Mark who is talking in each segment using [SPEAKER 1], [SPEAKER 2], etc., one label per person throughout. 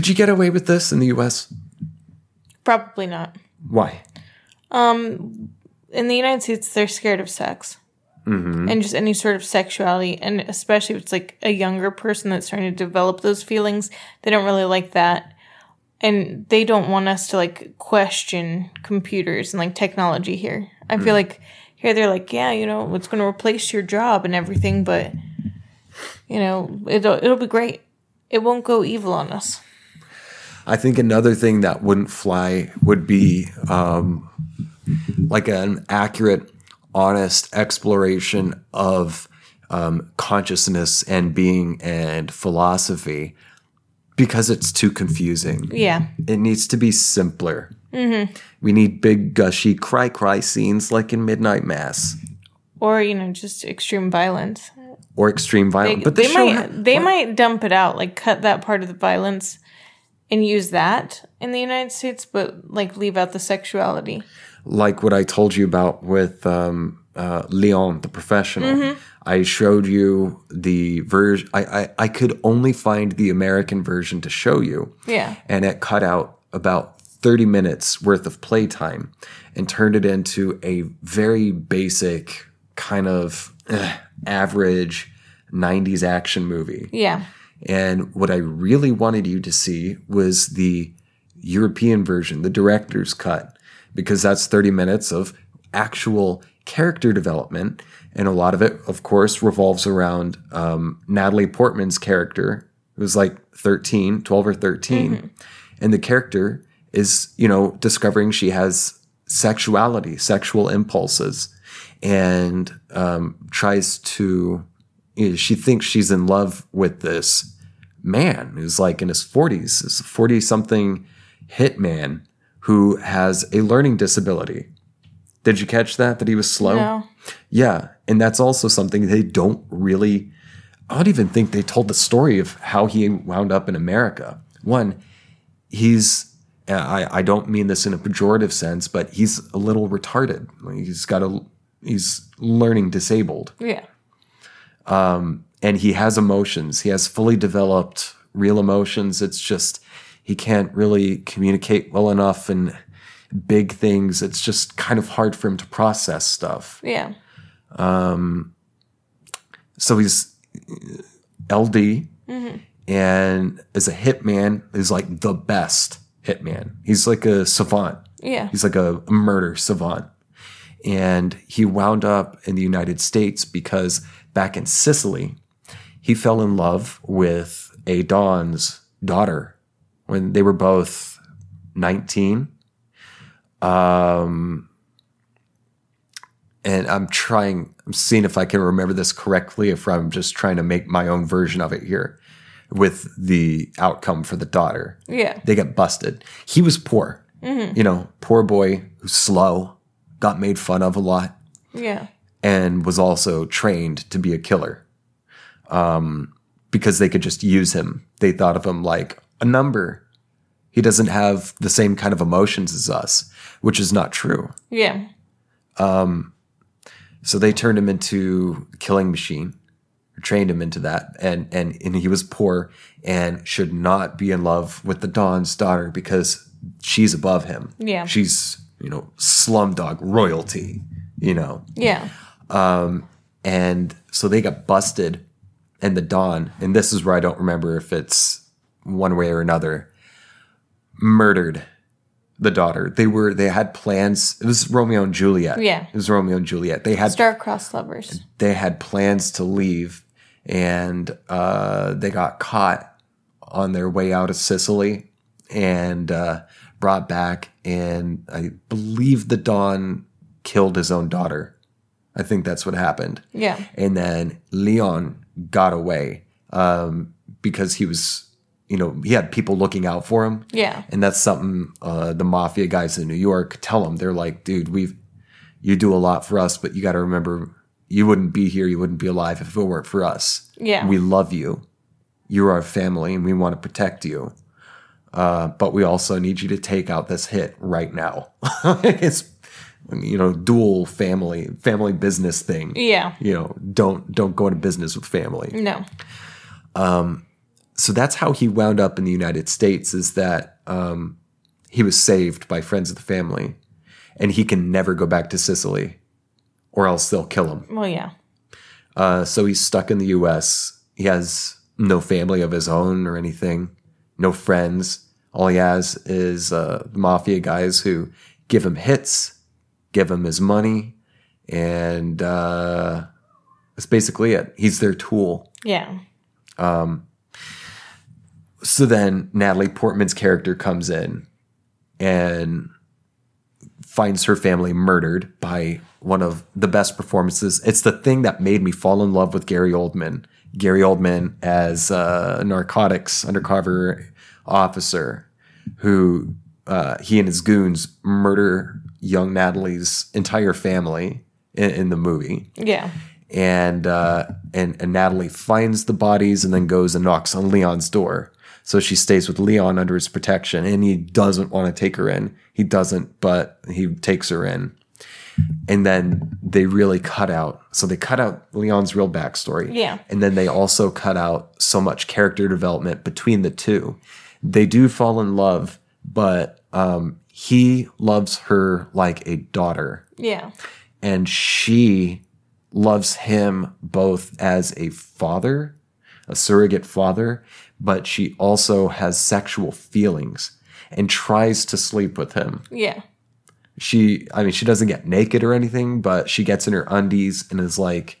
[SPEAKER 1] Could you get away with this in the US?
[SPEAKER 2] Probably not.
[SPEAKER 1] Why?
[SPEAKER 2] Um, in the United States, they're scared of sex. And just any sort of sexuality, and especially if it's like a younger person that's trying to develop those feelings, they don't really like that. And they don't want us to like question computers and like technology here. I feel like here they're like, yeah, you know, it's going to replace your job and everything, but you know, it'll it'll be great. It won't go evil on us.
[SPEAKER 1] I think another thing that wouldn't fly would be um, like an accurate, honest exploration of um, consciousness and being and philosophy because it's too confusing.
[SPEAKER 2] Yeah.
[SPEAKER 1] It needs to be simpler. We need big, gushy, cry cry scenes like in Midnight Mass
[SPEAKER 2] Or, you know, just extreme violence.
[SPEAKER 1] or extreme
[SPEAKER 2] They,
[SPEAKER 1] violence. but
[SPEAKER 2] they
[SPEAKER 1] the show
[SPEAKER 2] might they might dump it out, like cut that part of the violence and use that in the United States, but like leave out the sexuality.
[SPEAKER 1] like what I told you about with um, uh, Leon, the professional.
[SPEAKER 2] Mm-hmm.
[SPEAKER 1] I showed you the version. I, I I could only find the American version to show you,
[SPEAKER 2] Yeah.
[SPEAKER 1] and it cut out about thirty minutes worth of playtime and turned it into a very basic kind of eh, average '90s action movie.
[SPEAKER 2] Yeah.
[SPEAKER 1] And what I really wanted you to see was the European version, the director's cut, because that's 30 minutes of actual character development. And a lot of it, of course, revolves around um, Natalie Portman's character, who's like 13, 12 or 13. And the character is, you know, discovering she has sexuality, sexual impulses, and um, tries to she thinks she's in love with this man who's like in his 40s, this 40 something hitman who has a learning disability. Did you catch that? That he was slow?
[SPEAKER 2] No.
[SPEAKER 1] Yeah. And that's also something they don't really, I don't even think they told the story of how he wound up in America. One, he's, I, I don't mean this in a pejorative sense, but he's a little retarded. He's got a, he's learning disabled
[SPEAKER 2] Yeah.
[SPEAKER 1] Um, and he has emotions. He has fully developed real emotions. It's just he can't really communicate well enough and big things. It's just kind of hard for him to process stuff.
[SPEAKER 2] Yeah.
[SPEAKER 1] Um, So he's uh, LD mm-hmm. and as a hitman is like the best hitman. He's like a savant.
[SPEAKER 2] Yeah.
[SPEAKER 1] He's like a murder savant. And he wound up in the United States because back in Sicily, he fell in love with a Don's daughter when they were both 19. Um, and I'm trying, I'm seeing if I can remember this correctly, if I'm just trying to make my own version of it here with the outcome for the daughter
[SPEAKER 2] Yeah.
[SPEAKER 1] they get busted. He was poor, you know, poor boy who's slow, got made fun of a lot,
[SPEAKER 2] Yeah.
[SPEAKER 1] and was also trained to be a killer. Um, because they could just use him. They thought of him like a number. He doesn't have the same kind of emotions as us, which is not true.
[SPEAKER 2] Yeah.
[SPEAKER 1] Um, So they turned him into a killing machine, trained him into that, and and and he was poor and should not be in love with the Don's daughter because she's above him.
[SPEAKER 2] Yeah.
[SPEAKER 1] she's you know slumdog royalty, you know,
[SPEAKER 2] Yeah.
[SPEAKER 1] and so they got busted, and the Don, and this is where I don't remember if it's one way or another, murdered the daughter. They were they had plans. It was Romeo and Juliet.
[SPEAKER 2] Yeah.
[SPEAKER 1] it was Romeo and Juliet. They had
[SPEAKER 2] Star-crossed lovers.
[SPEAKER 1] they had plans to leave and uh, they got caught on their way out of Sicily and uh, brought back. And I believe the Don killed his own daughter. I think that's what happened.
[SPEAKER 2] Yeah.
[SPEAKER 1] And then Leon got away um, because he was, you know, he had people looking out for him.
[SPEAKER 2] Yeah.
[SPEAKER 1] And that's something uh, the mafia guys in New York tell him. They're like, dude, we've you do a lot for us, but you got to remember, you wouldn't be here, you wouldn't be alive if it weren't for us.
[SPEAKER 2] Yeah.
[SPEAKER 1] We love you. You're our family, and we want to protect you. Uh, but we also need you to take out this hit right now. it's you know dual family family business thing.
[SPEAKER 2] Yeah.
[SPEAKER 1] You know, don't don't go into business with family.
[SPEAKER 2] No.
[SPEAKER 1] Um, so that's how he wound up in the United States. Is that um, he was saved by friends of the family, and he can never go back to Sicily, or else they'll kill him.
[SPEAKER 2] Well, yeah.
[SPEAKER 1] Uh, so he's stuck in the U.S. He has no family of his own or anything, no friends. All he has is uh, mafia guys who give him hits, give him his money, and uh, that's basically it. He's their tool.
[SPEAKER 2] Yeah.
[SPEAKER 1] Um, So then Natalie Portman's character comes in and finds her family murdered by one of the best performances. It's the thing that made me fall in love with Gary Oldman. Gary Oldman as a narcotics undercover officer who uh, he and his goons murder young Natalie's entire family in, in the movie
[SPEAKER 2] Yeah.
[SPEAKER 1] and uh, and and Natalie finds the bodies and then goes and knocks on Leon's door. So she stays with Leon under his protection, and he doesn't want to take her in. He doesn't, but he takes her in. And then they really cut out. So they cut out Leon's real backstory.
[SPEAKER 2] Yeah.
[SPEAKER 1] And then they also cut out so much character development between the two. They do fall in love, but um, he loves her like a daughter
[SPEAKER 2] Yeah.
[SPEAKER 1] and she loves him both as a father, a surrogate father, but she also has sexual feelings and tries to sleep with him.
[SPEAKER 2] Yeah.
[SPEAKER 1] She, I mean, she doesn't get naked or anything, but she gets in her undies and is like,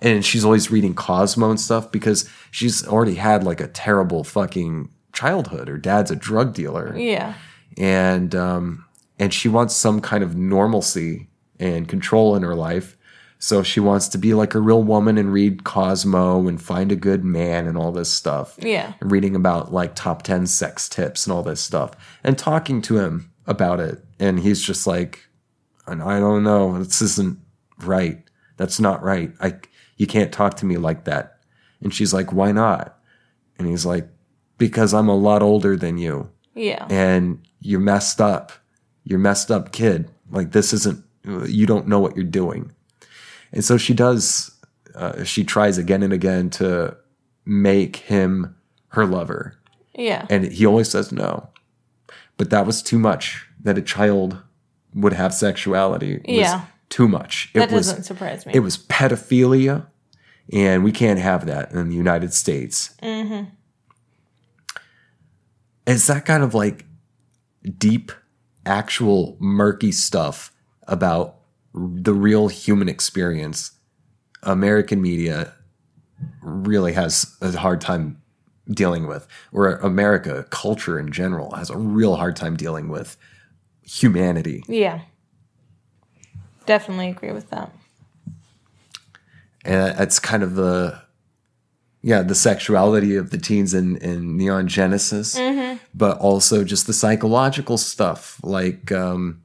[SPEAKER 1] and she's always reading Cosmo and stuff because she's already had like a terrible fucking childhood. Her dad's a drug dealer
[SPEAKER 2] Yeah.
[SPEAKER 1] and um, and she wants some kind of normalcy and control in her life. So she wants to be like a real woman and read Cosmo and find a good man and all this stuff.
[SPEAKER 2] Yeah.
[SPEAKER 1] And reading about like top 10 sex tips and all this stuff and talking to him about it. And he's just like, and I don't know, this isn't right. That's not right. I you can't talk to me like that. And she's like, why not? And he's like, because I'm a lot older than you
[SPEAKER 2] Yeah.
[SPEAKER 1] and you're messed up. You're messed up kid. Like this isn't you don't know what you're doing. And so she does uh, she tries again and again to make him her lover.
[SPEAKER 2] Yeah.
[SPEAKER 1] And he always says no. But that was too much that a child would have sexuality. It was
[SPEAKER 2] Yeah.
[SPEAKER 1] Too much. It
[SPEAKER 2] That
[SPEAKER 1] was
[SPEAKER 2] doesn't surprise me.
[SPEAKER 1] it was pedophilia, and we can't have that in the United States. Mm-hmm. It's that kind of like deep, actual, murky stuff about the real human experience. American media really has a hard time dealing with, or America culture in general has a real hard time dealing with humanity.
[SPEAKER 2] yeah. Definitely agree with that.
[SPEAKER 1] and it's kind of the yeah the sexuality of the teens in, in neon genesis but also just the psychological stuff like um,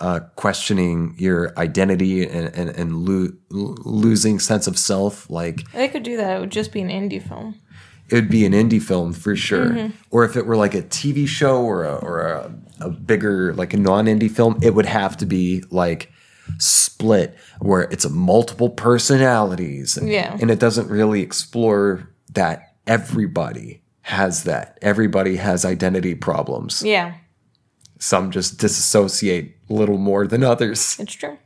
[SPEAKER 1] uh, questioning your identity and, and, and lo- losing sense of self like
[SPEAKER 2] They could do that. It would just be an indie film.
[SPEAKER 1] It would be an indie film for sure mm-hmm. or if it were like a tv show or a, or a, a bigger like a non-indie film it would have to be like split where it's a multiple personalities and,
[SPEAKER 2] Yeah.
[SPEAKER 1] and it doesn't really explore that everybody has that everybody has identity problems
[SPEAKER 2] Yeah.
[SPEAKER 1] some just disassociate a little more than others
[SPEAKER 2] It's true.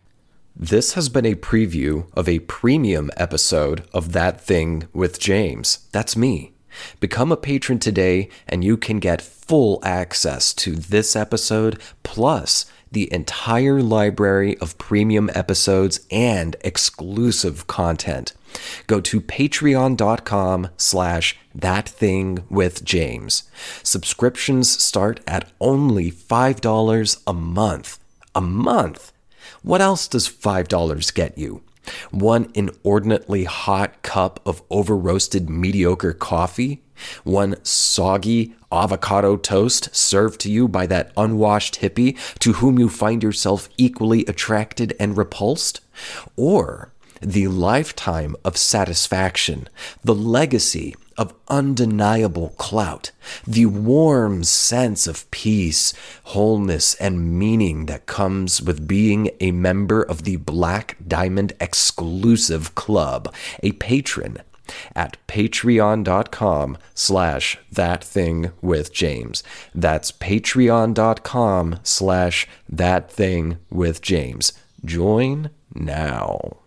[SPEAKER 3] This has been a preview of a premium episode of That Thing with James. That's me. Become a patron today, and you can get full access to this episode plus the entire library of premium episodes and exclusive content. Go to patreon.com slash that thing with James. Subscriptions start at only $5 a month. A month? What else does $5 get you? One inordinately hot cup of over roasted mediocre coffee? One soggy avocado toast served to you by that unwashed hippie to whom you find yourself equally attracted and repulsed? Or the lifetime of satisfaction, the legacy of undeniable clout, the warm sense of peace, wholeness, and meaning that comes with being a member of the Black Diamond exclusive club, a patron
[SPEAKER 1] at patreon.com slash that thing with James. That's patreon.com slash that thing with James. Join now.